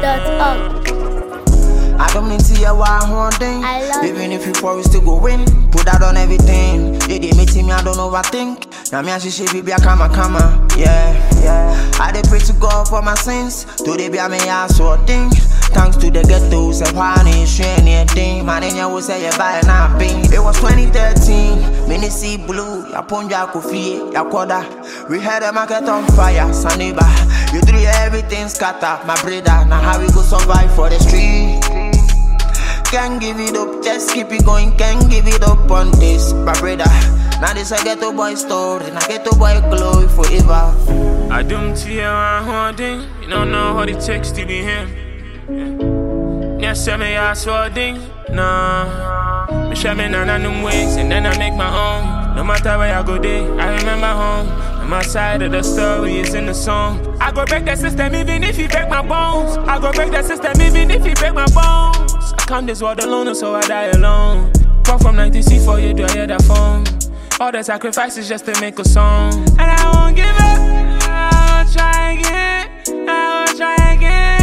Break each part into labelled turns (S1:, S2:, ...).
S1: GetAtunes.org.
S2: I don't mean to hear why holding.
S1: I love
S2: Even if you for still go win, put that on everything. They dey meet me, I don't overthink. Now me and she she be a kama kama, yeah, yeah. I dey pray to God for my sins. Today be a me ass or thing. Thanks to the ghetto, say why ain't anything. Man, in your will say you buy na ping. It was 2013, mini see blue. Ya ponja kofi, ya koda. We had a market on fire, Saniba. You threw everything scatter, my brother. Now how we go survive for the street? Can't give it up, just keep it going, can't give it up on this, my brother. Now this a ghetto boy story, now ghetto boy glory forever.
S3: I don't hear a holding. You don't know how it takes to be him. Yeah, say me I saw ding. Nah, me share me none of them ways, and then I make my own. No matter where I go, there I remember home. My side of the story is in the song. I go break the system even if you break my bones. I go break the system even if you break my bones. I come this world alone, so I die alone. Come from 90 for you, do I hear that phone? All the sacrifices just to make a song. And I won't give up. I will try again. I will try again.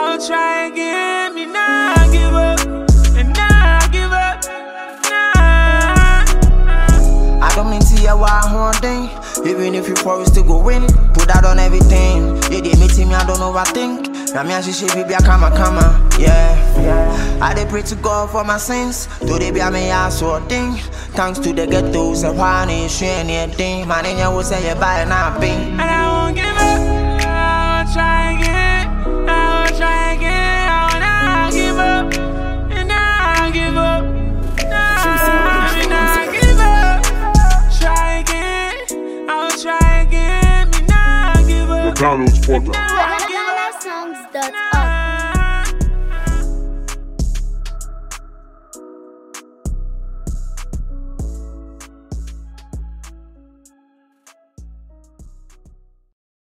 S3: Oh, I I
S2: to why. Even if you for still go win, put that on everything. Yeah, they meet me, I don't overthink. Now me and she she be a kama kama, yeah. yeah. I dey pray to God for my sins. Today be a me ass or thing. Thanks to the ghetto, say why I ain't anything. Man, in your will say you buy.
S3: And I won't
S4: McDonald's
S3: Porter.